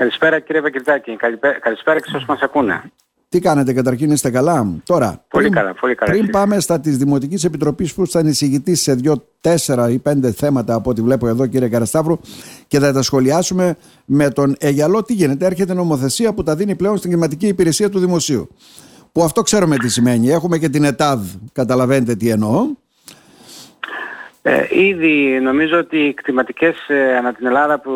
Καλησπέρα κύριε Βακυρτάκη. Καλησπέρα και σε όσους μας ακούνε. Τι κάνετε καταρχήν, είστε καλά; Τώρα, πολύ πριν, καλά, πολύ καλά. Πριν πάμε στα της Δημοτικής Επιτροπής που ήταν εισηγητής σε δύο, τέσσερα ή πέντε θέματα από ό,τι βλέπω εδώ κύριε Καρασταύρου και θα τα σχολιάσουμε με τον Αιγιαλό τι γίνεται. Έρχεται νομοθεσία που τα δίνει πλέον στην κλιματική υπηρεσία του Δημοσίου. Που αυτό ξέρουμε τι σημαίνει. Έχουμε και την ΕΤΑΔ, καταλαβαίνετε τι εννοώ. Ε, ήδη νομίζω ότι οι κτηματικές ε, ανά την Ελλάδα που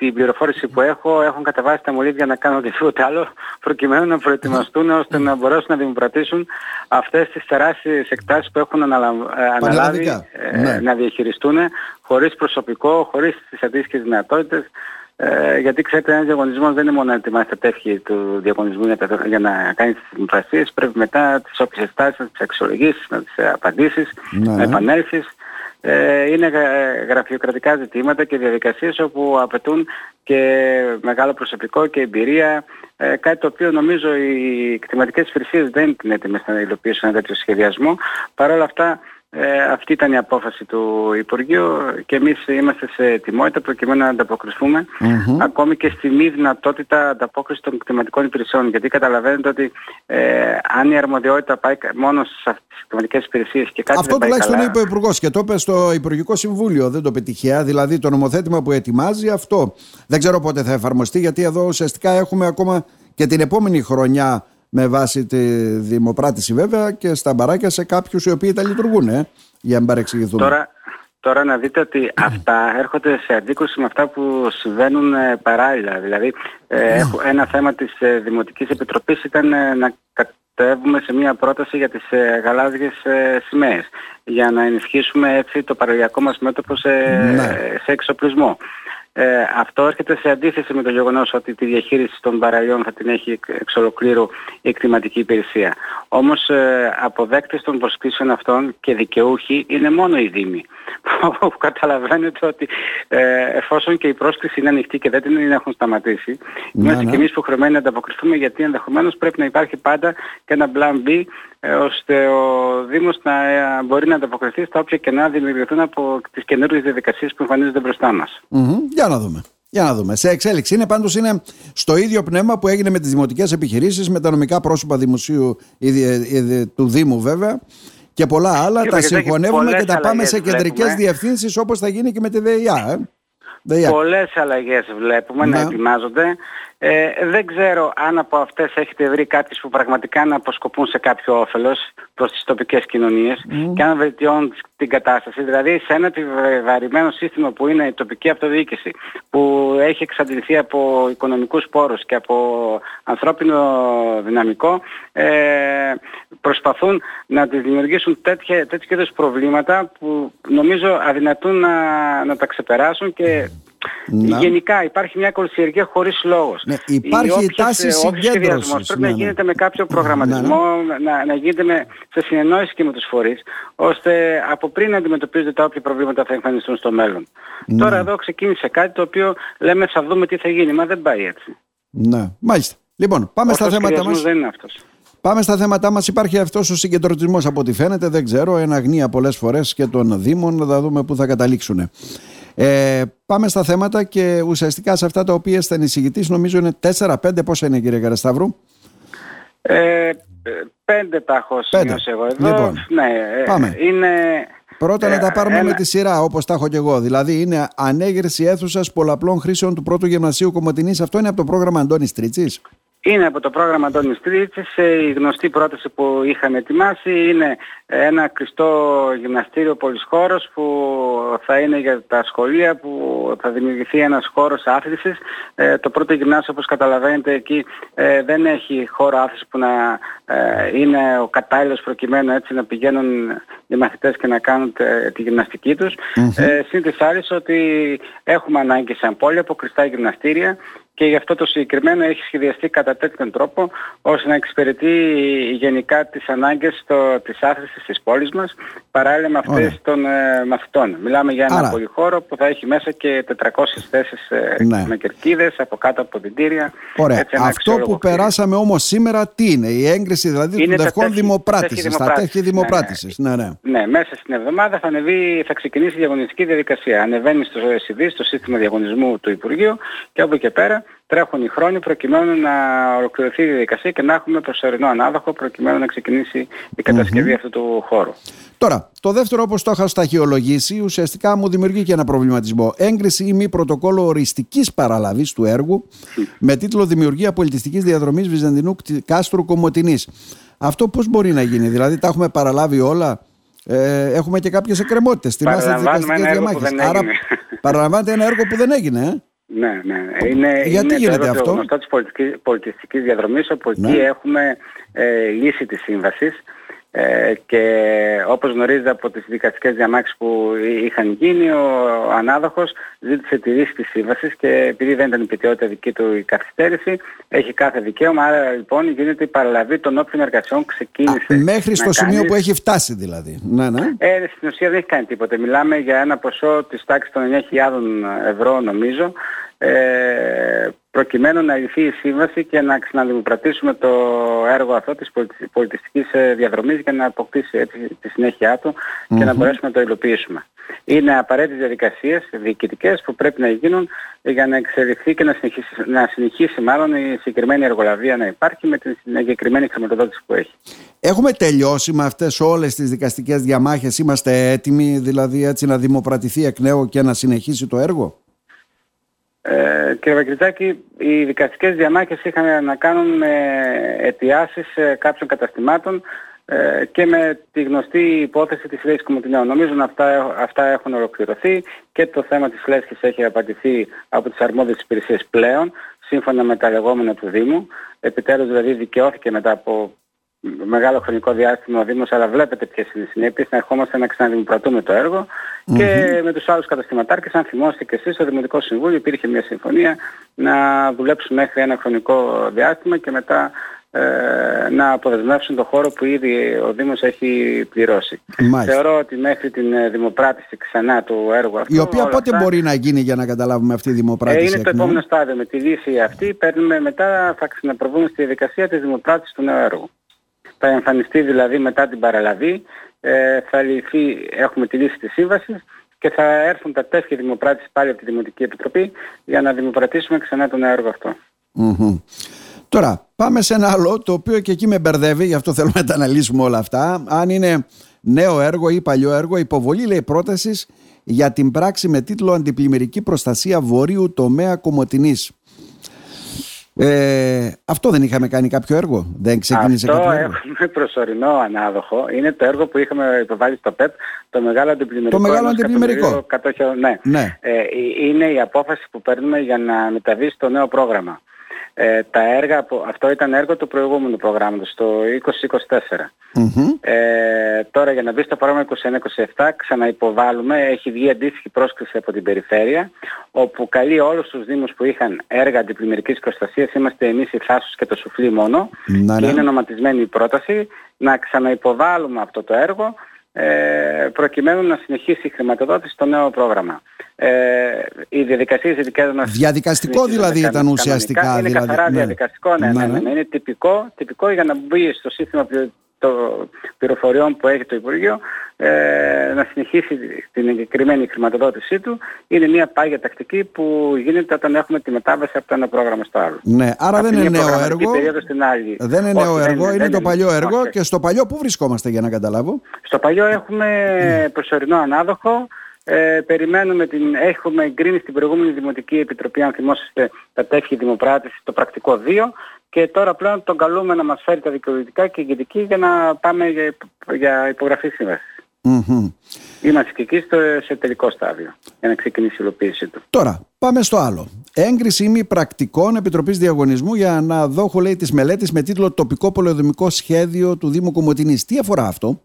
την πληροφόρηση που έχω έχουν κατεβάσει τα μολύβια να κάνουν οτιδήποτε άλλο προκειμένου να προετοιμαστούν ώστε να μπορέσουν να δημοπρατήσουν αυτές τις τεράστιες εκτάσεις που έχουν αναλάβει ε, ναι. να διαχειριστούν χωρίς προσωπικό, χωρίς τις αντίστοιχες δυνατότητες ε, γιατί ξέρετε ένας διαγωνισμός δεν είναι μόνο να ετοιμάσει τα τεύχη του διαγωνισμού για, τα, για να κάνει τις δημοπρασίες, πρέπει μετά τις όποιες στάσεις να τις αξιολογήσεις, να τις απαντήσεις, ναι. να επανέλθεις ε, είναι γραφειοκρατικά ζητήματα και διαδικασίες όπου απαιτούν και μεγάλο προσωπικό και εμπειρία, ε, κάτι το οποίο νομίζω οι κτηματικές υπηρεσίες δεν είναι έτοιμες να υλοποιήσουν ένα τέτοιο σχεδιασμό. Παρ' όλα αυτά ε, αυτή ήταν η απόφαση του Υπουργείου και εμείς είμαστε σε ετοιμότητα προκειμένου να ανταποκριθούμε ακόμη και στη μη δυνατότητα ανταπόκρισης των κτηματικών υπηρεσιών γιατί καταλαβαίνετε ότι ε, αν η αρμοδιότητα πάει μόνο στις κτηματικές υπηρεσίες και κάτι Αυτό δεν πάει τουλάχιστον είπε ο Υπουργός και το είπε στο Υπουργικό Συμβούλιο, δεν το πετυχαία, δηλαδή το νομοθέτημα που ετοιμάζει αυτό. Δεν ξέρω πότε θα εφαρμοστεί γιατί εδώ ουσιαστικά έχουμε ακόμα και την επόμενη χρονιά με βάση τη δημοπράτηση βέβαια και στα μπαράκια σε κάποιους οι οποίοι τα λειτουργούν ε, για να παρεξηγηθούμε. Τώρα, τώρα να δείτε ότι αυτά έρχονται σε αντίκρουση με αυτά που συμβαίνουν ε, παράλληλα. Δηλαδή ε, ένα θέμα της ε, Δημοτικής Επιτροπής ήταν ε, να κατέβουμε σε μια πρόταση για τις ε, γαλάζιες σημαίες για να ενισχύσουμε έτσι το παραλιακό μας μέτωπο σε, ναι. σε εξοπλισμό. Ε, αυτό έρχεται σε αντίθεση με το γεγονός ότι τη διαχείριση των παραλίων θα την έχει εξ ολοκλήρου η εκτιματική υπηρεσία. Όμως ε, αποδέκτες των προσκλήσεων αυτών και δικαιούχοι είναι μόνο οι Δήμοι. Που καταλαβαίνετε ότι ε, εφόσον και η πρόσκληση είναι ανοιχτή και δεν την έχουν σταματήσει, ναι, είμαστε ναι. και εμείς υποχρεωμένοι να ανταποκριθούμε γιατί ενδεχομένως πρέπει να υπάρχει πάντα και ένα plan B ε, ώστε ο Δήμος να ε, μπορεί να ανταποκριθεί στα όποια κενά δημιουργηθούν από τις καινούργιες διαδικασίες που εμφανίζονται μπροστά μας. Για να δούμε. Για να δούμε. Σε εξέλιξη είναι πάντως είναι στο ίδιο πνεύμα που έγινε με τις δημοτικές επιχειρήσεις, με τα νομικά πρόσωπα δημοσίου του Δήμου βέβαια και πολλά άλλα. τα συγχωνεύουμε και τα πάμε σε κεντρικές διευθύνσεις όπως θα γίνει και με τη ΔΕΙΑ. Ε. Πολλές αλλαγές βλέπουμε να, να ετοιμάζονται. Ε, δεν ξέρω αν από αυτές έχετε βρει κάποιες που πραγματικά να αποσκοπούν σε κάποιο όφελος προς τις τοπικές κοινωνίες και αν βελτιώνουν την κατάσταση. Δηλαδή σε ένα επιβαρημένο σύστημα που είναι η τοπική αυτοδιοίκηση που έχει εξαντληθεί από οικονομικούς πόρους και από ανθρώπινο δυναμικό ε, προσπαθούν να τη δημιουργήσουν τέτοια, τέτοιου είδους προβλήματα που νομίζω αδυνατούν να, να τα ξεπεράσουν και να. Γενικά υπάρχει μια κολυσιεργία χωρίς λόγος. Ναι, υπάρχει η τάση συγκέντρωσης. Πρέπει να ναι, ναι. γίνεται με κάποιο προγραμματισμό, να, να γίνεται με, σε συνεννόηση και με τους φορείς, ώστε από πριν να αντιμετωπίζονται τα όποια προβλήματα θα εμφανιστούν στο μέλλον. Τώρα εδώ ξεκίνησε κάτι το οποίο λέμε θα δούμε τι θα γίνει, μα δεν πάει έτσι. Ναι, μάλιστα. Λοιπόν, πάμε στα θέματα μας. Δεν είναι αυτός. Πάμε στα θέματά μας. Υπάρχει αυτός ο συγκεντρωτισμός από ό,τι φαίνεται. Δεν ξέρω, εναγνία πολλές φορές και των Δήμων. Να δούμε πού θα καταλήξουν. Ε, πάμε στα θέματα και ουσιαστικά σε αυτά τα οποία είστε εισηγητής νομίζω είναι 4-5 πόσα είναι κύριε Καρασταύρου; Ε, πέντε τα έχω σημειώσει εγώ εδώ. Λοιπόν, ναι, ε, πάμε. Είναι... Πρώτα να τα πάρουμε με τη σειρά όπως τα έχω και εγώ. Δηλαδή είναι ανέγερση αίθουσας πολλαπλών χρήσεων του πρώτου γυμνασίου Κομωτινής. Αυτό είναι από το πρόγραμμα Αντώνης Τρίτσης. Είναι από το πρόγραμμα Αντώνης Στρίτσης, η γνωστή πρόταση που είχαμε ετοιμάσει είναι ένα κλειστό γυμναστήριο πολυσχώρος που θα είναι για τα σχολεία που θα δημιουργηθεί ένας χώρος άθλησης. Ε, το πρώτο γυμνάσιο όπως καταλαβαίνετε εκεί ε, δεν έχει χώρο άθλησης που να ε, είναι ο κατάλληλος προκειμένου έτσι να πηγαίνουν οι μαθητές και να κάνουν τη γυμναστική τους. Mm-hmm. Συν της ότι έχουμε ανάγκη σε πόλη από κλειστά γυμναστήρια και γι' αυτό το συγκεκριμένο έχει σχεδιαστεί κατά τέτοιον τρόπο ώστε να εξυπηρετεί γενικά τις ανάγκες το, της άθλησης της πόλης μας παράλληλα με αυτές των ε, μαθητών. Μιλάμε για ένα Άρα. πολυχώρο που θα έχει μέσα και 400 θέσεις ε, ναι. με κερκίδες από κάτω από διτήρια. Ωραία. Έτσι, Αυτό που περάσαμε όμως σήμερα τι είναι, η έγκριση δηλαδή είναι των δεχών δημοπράτησης, τα τέχη δημοπράτησης. Ναι, ναι. ναι. ναι, μέσα στην εβδομάδα θα, ανεβεί, θα ξεκινήσει η διαγωνιστική διαδικασία. Ανεβαίνει στο SID, στο σύστημα διαγωνισμού του Υπουργείου και από εκεί και πέρα τρέχουν οι χρόνοι προκειμένου να ολοκληρωθεί η διαδικασία και να έχουμε προσωρινό ανάδοχο προκειμένου να ξεκινήσει η κατασκευή αυτού του χώρου. Τώρα, το δεύτερο όπως το είχα σταχυολογήσει ουσιαστικά μου δημιουργεί και ένα προβληματισμό. Έγκριση ή μη πρωτοκόλλο οριστικής παραλαβής του έργου με τίτλο Δημιουργία πολιτιστικής διαδρομής Βυζαντινού Κάστρου Κομωτινής. Αυτό πώς μπορεί να γίνει, δηλαδή τα έχουμε παραλάβει όλα ε, έχουμε και κάποιες εκκρεμότητες. Θυμάστε τις δικαστικές διαμάχες. Άρα, παραλαμβάνετε ένα έργο που δεν έγινε. Ε; Ναι, ναι. Είναι, Γιατί είναι γίνεται το αυτό; γνωστό της πολιτικής, πολιτιστικής διαδρομής, όπου Ναι. εκεί έχουμε ε, λύση της σύμβασης ε, και όπως γνωρίζετε από τις δικαστικές διαμάχες που είχαν γίνει, ο ανάδοχος ζήτησε τη λύση της σύμβασης και επειδή δεν ήταν υπητιότητα δική του η καθυστέρηση, έχει κάθε δικαίωμα, άρα λοιπόν γίνεται η παραλαβή των όποιων εργασιών ξεκίνησε. Α, μέχρι στο να σημείο κάνει. που έχει φτάσει δηλαδή. Ναι, ναι. Ε, στην ουσία δεν έχει κάνει τίποτα. Μιλάμε για ένα ποσό της τάξης των 9.000 ευρώ νομίζω ε, προκειμένου να λυθεί η σύμβαση και να ξαναδημοκρατήσουμε το έργο αυτό της πολιτι- πολιτιστικής ε, διαδρομής για να αποκτήσει έτσι τη συνέχειά του και να μπορέσουμε να το υλοποιήσουμε. Είναι απαραίτητες διαδικασίες διοικητικές που πρέπει να γίνουν για να εξελιχθεί και να συνεχίσει, να συνεχίσει μάλλον η συγκεκριμένη εργολαβία να υπάρχει με την συγκεκριμένη χρηματοδότηση που έχει. Έχουμε τελειώσει με αυτές όλες τις δικαστικές διαμάχες. Είμαστε έτοιμοι δηλαδή έτσι να δημοπρατηθεί εκ νέου και να συνεχίσει το έργο; Ε, κύριε Βακριτζάκη, οι δικαστικές διαμάχες είχαν να κάνουν με αιτιάσεις ε, κάποιων καταστημάτων ε, και με τη γνωστή υπόθεση της Λέσχης Κομωτινέου. Νομίζω ότι αυτά, αυτά έχουν ολοκληρωθεί και το θέμα της Λέσχης έχει απαντηθεί από τις αρμόδιες υπηρεσίες πλέον, σύμφωνα με τα λεγόμενα του Δήμου. Επιτέλους δηλαδή δικαιώθηκε μετά από μεγάλο χρονικό διάστημα ο Δήμος, αλλά βλέπετε ποιες είναι οι συνέπειες, να ερχόμαστε να ξαναδημοκρατούμε το έργο και με τους άλλους καταστηματάρχες, αν θυμόστε και εσείς, στο Δημοτικό Συμβούλιο υπήρχε μια συμφωνία να δουλέψουν μέχρι ένα χρονικό διάστημα και μετά ε, να αποδεσμεύσουν το χώρο που ήδη ο Δήμος έχει πληρώσει. Μάλιστα. Θεωρώ ότι μέχρι την ε, δημοπράτηση ξανά του έργου αυτού... Η οποία όλα πότε αυτά, μπορεί να γίνει για να καταλάβουμε αυτή η ε, δημοπράτηση. είναι εκ το νέου; επόμενο στάδιο. Με τη λύση αυτή παίρνουμε μετά, θα ξαναπροβούμε στη διαδικασία της δημοπράτησης του νέου έργου. Θα εμφανιστεί δηλαδή μετά την παραλαβή, ε, θα λυθεί, έχουμε τη λύση της σύμβασης και θα έρθουν τα τέσσερα δημοπράτηση πάλι από τη Δημοτική Επιτροπή για να δημοπρατήσουμε ξανά το νέο έργο αυτό. Μμμ. Τώρα, πάμε σε ένα άλλο το οποίο και εκεί με μπερδεύει, γι' αυτό θέλουμε να τα αναλύσουμε όλα αυτά. Αν είναι νέο έργο ή παλιό έργο, υποβολή λέει πρότασης για την πράξη με τίτλο Αντιπλημμυρική προστασία βορείου τομέα Κομωτινής. Ε, αυτό δεν είχαμε κάνει κάποιο έργο, δεν ξεκίνησε Αυτό κάποιο έργο; έχουμε προσωρινό ανάδοχο. Είναι το έργο που είχαμε υποβάλει στο ΠΕΠ, το μεγάλο αντιπλημμυρικό. Το μεγάλο ενός αντιπλημμυρικό. εκατομμυρίου κατόχεων. Ναι. Ναι. Ε, ε, είναι η απόφαση που παίρνουμε για να μεταβεί στο νέο πρόγραμμα. Ε, τα έργα, που- αυτό ήταν έργο του προηγούμενου προγράμματος, το 2024. Μμμ. Ε, τώρα για να μπει στο πρόγραμμα 21-27 ξαναυποβάλλουμε, έχει βγει αντίστοιχη πρόσκληση από την περιφέρεια όπου καλεί όλους τους δήμους που είχαν έργα αντιπλημμυρικής προστασίας, είμαστε εμείς η Θάσος και το Σουφλί μόνο Να, και ναι. είναι ονοματισμένη η πρόταση να ξαναυποβάλουμε αυτό το έργο ε, προκειμένου να συνεχίσει η χρηματοδότηση στο νέο πρόγραμμα. Ε, οι διαδικασίες οι δικές μας Διαδικαστικό συνεχίζονται δηλαδή ήταν κανονικά. ουσιαστικά, Είναι δηλαδή, καθαρά ναι. διαδικαστικό, ναι, Ναι, ναι, ναι, ναι. Είναι τυπικό, τυπικό για να μπει στο σύστημα πληρο- το πληροφοριών που έχει το Υπουργείο ε, να συνεχίσει την εγκεκριμένη χρηματοδότησή του. Είναι μια πάγια τακτική που γίνεται όταν έχουμε τη μετάβαση από το ένα πρόγραμμα στο άλλο. Ναι, άρα Από δεν τη είναι μία νέο προγραμματική έργο. περίοδος στην άλλη. Δεν είναι Όχι, νέο έργο, είναι, δεν το παλιό έργο Όχι. και στο παλιό πού βρισκόμαστε για να καταλάβω; Στο παλιό έχουμε προσωρινό ανάδοχο. Ε, περιμένουμε την, έχουμε εγκρίνει στην προηγούμενη Δημοτική Επιτροπή, αν θυμόσαστε, τα τέφη δημοπράτηση, το πρακτικό 2 και τώρα πλέον τον καλούμε να μας φέρει τα δικαιολογητικά και ηγετική για να πάμε για, υπο- για υπογραφή σύμβασης. Μμμ. Είμαστε και εκεί στο, σε τελικό στάδιο για να ξεκινήσει η υλοποίησή του. Τώρα, πάμε στο άλλο. Έγκριση μη πρακτικών Επιτροπής Διαγωνισμού για αναδόχο, λέει, της μελέτης με τίτλο Τοπικό Πολεοδομικό Σχέδιο του Δήμου Κομωτινής. Τι αφορά αυτό;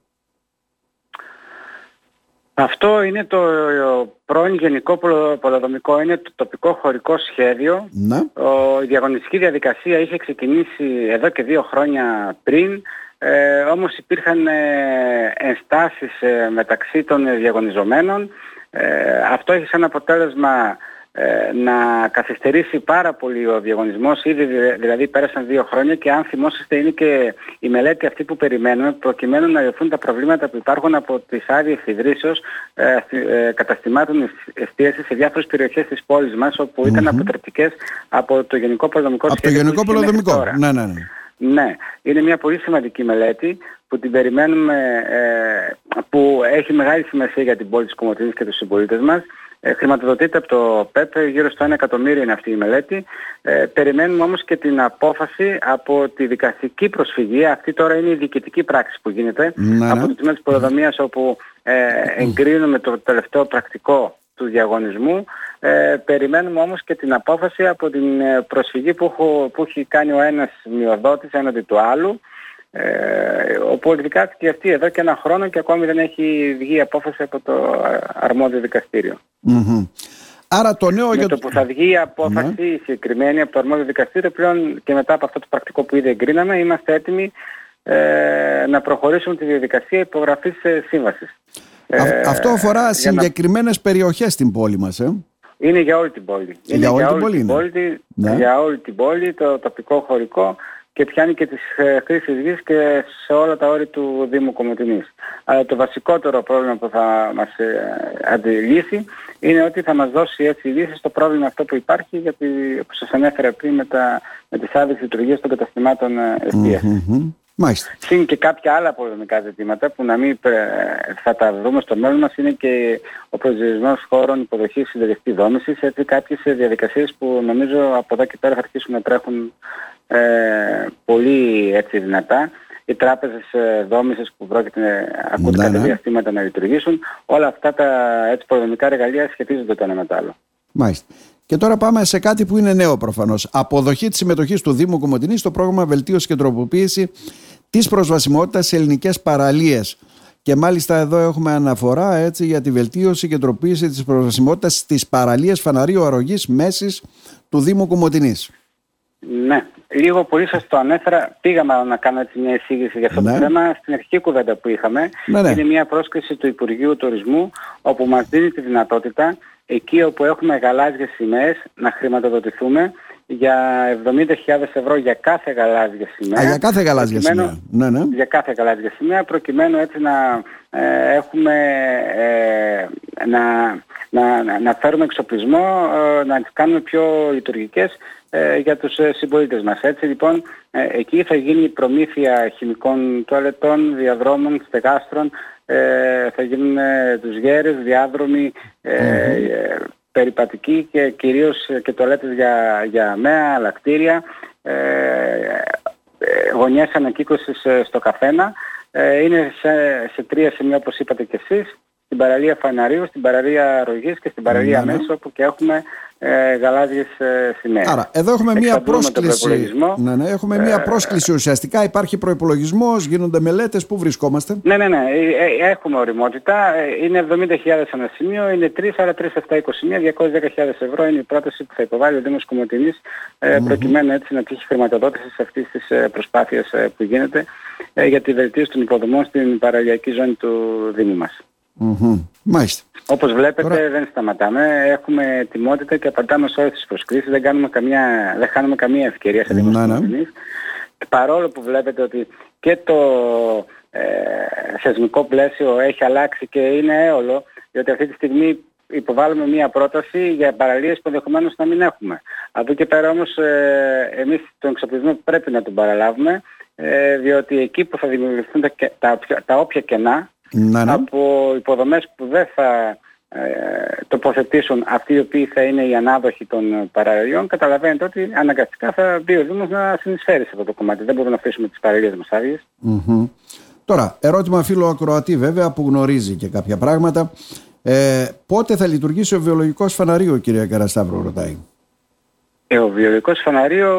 Αυτό είναι το ε, πρώην Γενικό Πολο- Πολεοδομικό, είναι το τοπικό χωρικό σχέδιο Να. Ο, η διαγωνιστική διαδικασία είχε ξεκινήσει εδώ και δύο χρόνια πριν, ε, όμως υπήρχαν ε, ενστάσεις ε, μεταξύ των διαγωνιζομένων. Ε, αυτό έχει σαν αποτέλεσμα ε, να καθυστερήσει πάρα πολύ ο διαγωνισμός, ήδη δηλαδή πέρασαν δύο χρόνια και αν θυμόσαστε είναι και η μελέτη αυτή που περιμένουμε προκειμένου να λυθούν τα προβλήματα που υπάρχουν από τις άδειες ιδρύσεως ε, ε, καταστημάτων εστίασης σε διάφορες περιοχές της πόλης μας όπου mm-hmm. ήταν αποτρεπτικές από το Γενικό Πολεμικό Από το Γενικό Πολεμικό, ναι, ναι, ναι. Ναι, είναι μια πολύ σημαντική μελέτη που την περιμένουμε, ε, που έχει μεγάλη σημασία για την πόλη της Κομωτίνης και τους συμπολίτες μας ε, χρηματοδοτείται από το ΠΕΠ, γύρω στο 1 εκατομμύριο είναι αυτή η μελέτη. Ε, περιμένουμε όμως και την απόφαση από τη δικαστική προσφυγή. Αυτή τώρα είναι η διοικητική πράξη που γίνεται ναι, από ναι. το Τμήμα της Πολεοδομίας όπου ε, εγκρίνουμε το τελευταίο πρακτικό του διαγωνισμού. Ε, περιμένουμε όμως και την απόφαση από την ε, προσφυγή που, που έχει κάνει ο ένας μειοδότης έναντι του άλλου ε, όπου εκδικάστηκε αυτή εδώ και ένα χρόνο και ακόμη δεν έχει βγει απόφαση από το αρμόδιο Άρα το νέο Με για το που θα βγει η απόφαση ναι. συγκεκριμένη από το αρμόδιο δικαστήριο πλέον και μετά από αυτό το πρακτικό που ήδη εγκρίναμε είμαστε έτοιμοι ε, να προχωρήσουμε τη διαδικασία υπογραφής ε, σύμβασης. Ε, αυτό αφορά συγκεκριμένες να... περιοχές στην πόλη μας, ε; Είναι για όλη την πόλη. Είναι για όλη, την, πόλη, την πόλη, ναι. για όλη την πόλη, το τοπικό χωρικό και πιάνει και τις ε, χρήσεις γης και σε όλα τα όρη του Δήμου Κομωτινής. Αλλά το βασικότερο πρόβλημα που θα μας ε, αντιλήσει είναι ότι θα μας δώσει έτσι λύση στο πρόβλημα αυτό που υπάρχει γιατί όπως σας ανέφερα πριν με, τα, με τις άδειες λειτουργίες των καταστημάτων ε, εστίασης. Mm-hmm. Μάλιστα. Συν και κάποια άλλα πολεμικά ζητήματα που να μην θα τα δούμε στο μέλλον μας είναι και ο προσδιορισμός χώρων υποδοχής συντηρητική δόμησης, έτσι κάποιες διαδικασίες που νομίζω από εδώ και πέρα θα αρχίσουν να τρέχουν ε, πολύ έτσι δυνατά. Οι τράπεζες ε, δόμησης που πρόκειται από ναι, κάποια ναι. διαστήματα να λειτουργήσουν, όλα αυτά τα έτσι πολεμικά εργαλεία σχετίζονται το ένα με το άλλο. Μάλιστα. Και τώρα πάμε σε κάτι που είναι νέο προφανώς. Αποδοχή της συμμετοχής του Δήμου Κομωτινής στο πρόγραμμα Βελτίωσης και Τροποποίηση της προσβασιμότητας σε ελληνικές παραλίες. Και μάλιστα εδώ έχουμε αναφορά έτσι, για τη βελτίωση και τροποίηση της προσβασιμότητας στις παραλίες φαναρίου αρρωγής μέσης του Δήμου Κομωτινής. Ναι, λίγο πολύ σας το ανέφερα. Πήγαμε να κάνω έτσι μια εισήγηση για αυτό το ναι. θέμα. Στην αρχική κουβέντα που είχαμε ναι, ναι. είναι μια πρόσκληση του Υπουργείου Τουρισμού όπου μας δίνει τη δυνατότητα εκεί όπου έχουμε γαλάζιες σημαίες να χρηματοδοτηθούμε για 70.000 ευρώ για κάθε γαλάζια σημαία. Α, για κάθε γαλάζια σημαία. Ναι, ναι. Για κάθε γαλάζια σημαία προκειμένου έτσι να ε, έχουμε ε, να, να, να φέρουμε εξοπλισμό, ε, να τις κάνουμε πιο λειτουργικές ε, για τους ε, συμπολίτες μας. Έτσι λοιπόν ε, εκεί θα γίνει προμήθεια χημικών τουαλετών, διαδρόμων, στεγάστρων, θα γίνουν τους γέρες, διάδρομοι, περιπατικοί και κυρίως και τουαλέτες για, για μέα, αλακτήρια, γωνιές ανακύκλωσης στο καθένα. Είναι σε, σε τρία σημεία όπως είπατε και εσείς, στην παραλία Φαναρίου, στην παραλία Ρογής και στην παραλία mm Μέσο που και έχουμε ε, γαλάζιες ε, σημαίες. Άρα, εδώ έχουμε μία πρόσκληση. Ναι, ναι, έχουμε μία ε, πρόσκληση ουσιαστικά. Υπάρχει προϋπολογισμός, γίνονται μελέτες. Πού βρισκόμαστε; Ναι, ναι, ναι. Ε, έχουμε οριμότητα. Είναι 70.000 ένα σημείο, είναι 3, άρα 3, 7, 21, 210.000 ευρώ είναι η πρόταση που θα υποβάλει ο Δήμος Κομωτινής mm-hmm. προκειμένου έτσι να τύχει χρηματοδότηση σε αυτής της προσπάθειας που γίνεται για τη βελτίωση των υποδομών στην παραλιακή ζώνη του Δήμου μας. Mm-hmm. Μάλιστα. Όπως βλέπετε δεν σταματάμε, έχουμε ετοιμότητα και απαντάμε σε όλες τις προσκλήσεις, δεν, κάνουμε καμία, δεν χάνουμε καμία ευκαιρία σε δημοσιογραφίες. Παρόλο που βλέπετε ότι και το ε, θεσμικό πλαίσιο έχει αλλάξει και είναι έολο, διότι αυτή τη στιγμή υποβάλλουμε μία πρόταση για παραλίες που ενδεχομένως να μην έχουμε. Από εκεί και πέρα όμως ε, εμείς τον εξοπλισμό πρέπει να τον παραλάβουμε, ε, διότι εκεί που θα δημιουργηθούν τα, τα, τα όποια κενά ναι, ναι. από υποδομές που δεν θα ε, τοποθετήσουν αυτοί οι οποίοι θα είναι οι ανάδοχοι των παραλίων, καταλαβαίνετε ότι αναγκαστικά θα μπει ο Δήμος να συνεισφέρει σε αυτό το κομμάτι. Δεν μπορούμε να αφήσουμε τις παραλίες μας άδειες. Mm-hmm. Τώρα, ερώτημα φίλο ακροατή βέβαια που γνωρίζει και κάποια πράγματα. Ε, πότε θα λειτουργήσει ο βιολογικός φαναρίο, κυρία Καρασταύρου, ρωτάει. Ε, ο βιολογικός φαναρίο,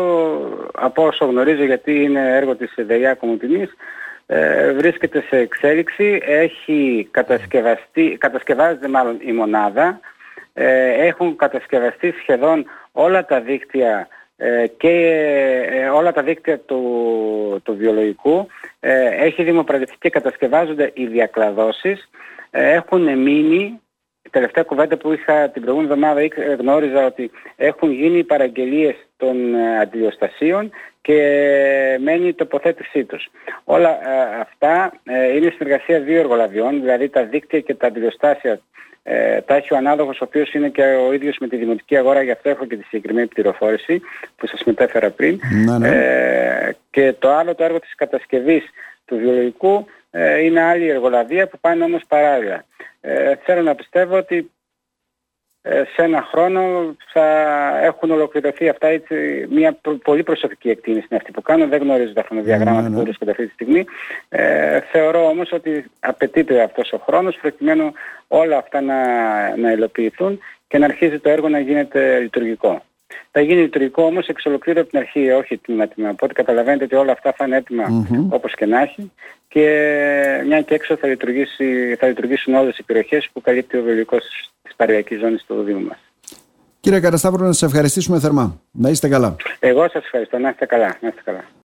από όσο γνωρίζω γιατί είναι έργο της ΔΕΙΑ Κομωτινής, ε, βρίσκεται σε εξέλιξη, έχει κατασκευαστεί, κατασκευάζεται μάλλον η μονάδα, ε, έχουν κατασκευαστεί σχεδόν όλα τα δίκτυα ε, και ε, όλα τα δίκτυα του, του βιολογικού, έχει δημοπρατηθεί και κατασκευάζονται οι διακλαδώσεις, έχουν μείνει. Η τελευταία κουβέντα που είχα την προηγούμενη εβδομάδα γνώριζα ότι έχουν γίνει παραγγελίες των ε, αντιλιοστασίων και μένει η τοποθέτησή τους. Όλα ε, αυτά ε, είναι συνεργασία δύο εργολαβιών, δηλαδή τα δίκτυα και τα αντιλιοστάσια ε, τα έχει ο ανάδοχος ο οποίος είναι και ο ίδιος με τη δημοτική αγορά, γι' αυτό έχω και τη συγκεκριμένη πληροφόρηση που σας μετέφερα πριν. Ναι, ναι. Ε, και το άλλο το έργο της κατασκευής του βιολογικού ε, είναι άλλη εργολαβία που πάνε όμως παράλληλα. Ε, θέλω να πιστεύω ότι ε, σε ένα χρόνο θα έχουν ολοκληρωθεί αυτά έτσι, μια πολύ προσωπική εκτίμηση είναι αυτή που κάνω, δεν γνωρίζω τα χρονοδιαγράμματα Ναι, ναι. που βρίσκονται αυτή τη στιγμή. Ε, θεωρώ όμως ότι απαιτείται αυτός ο χρόνος προκειμένου όλα αυτά να, να υλοποιηθούν και να αρχίζει το έργο να γίνεται λειτουργικό. Θα γίνει λειτουργικό όμως εξ ολοκλήρου από την αρχή, όχι τμήμα τμήμα. Οπότε καταλαβαίνετε ότι όλα αυτά θα είναι έτοιμα Μμμ. όπως και να έχει και μια και έξω θα, λειτουργήσει, θα λειτουργήσουν όλες οι περιοχές που καλύπτει ο βιολογικός της παριακής ζώνης του Δήμου μας. Κύριε Καρασταύρο, να σας ευχαριστήσουμε θερμά. Να είστε καλά. Εγώ σας ευχαριστώ. Να είστε καλά. Να είστε καλά.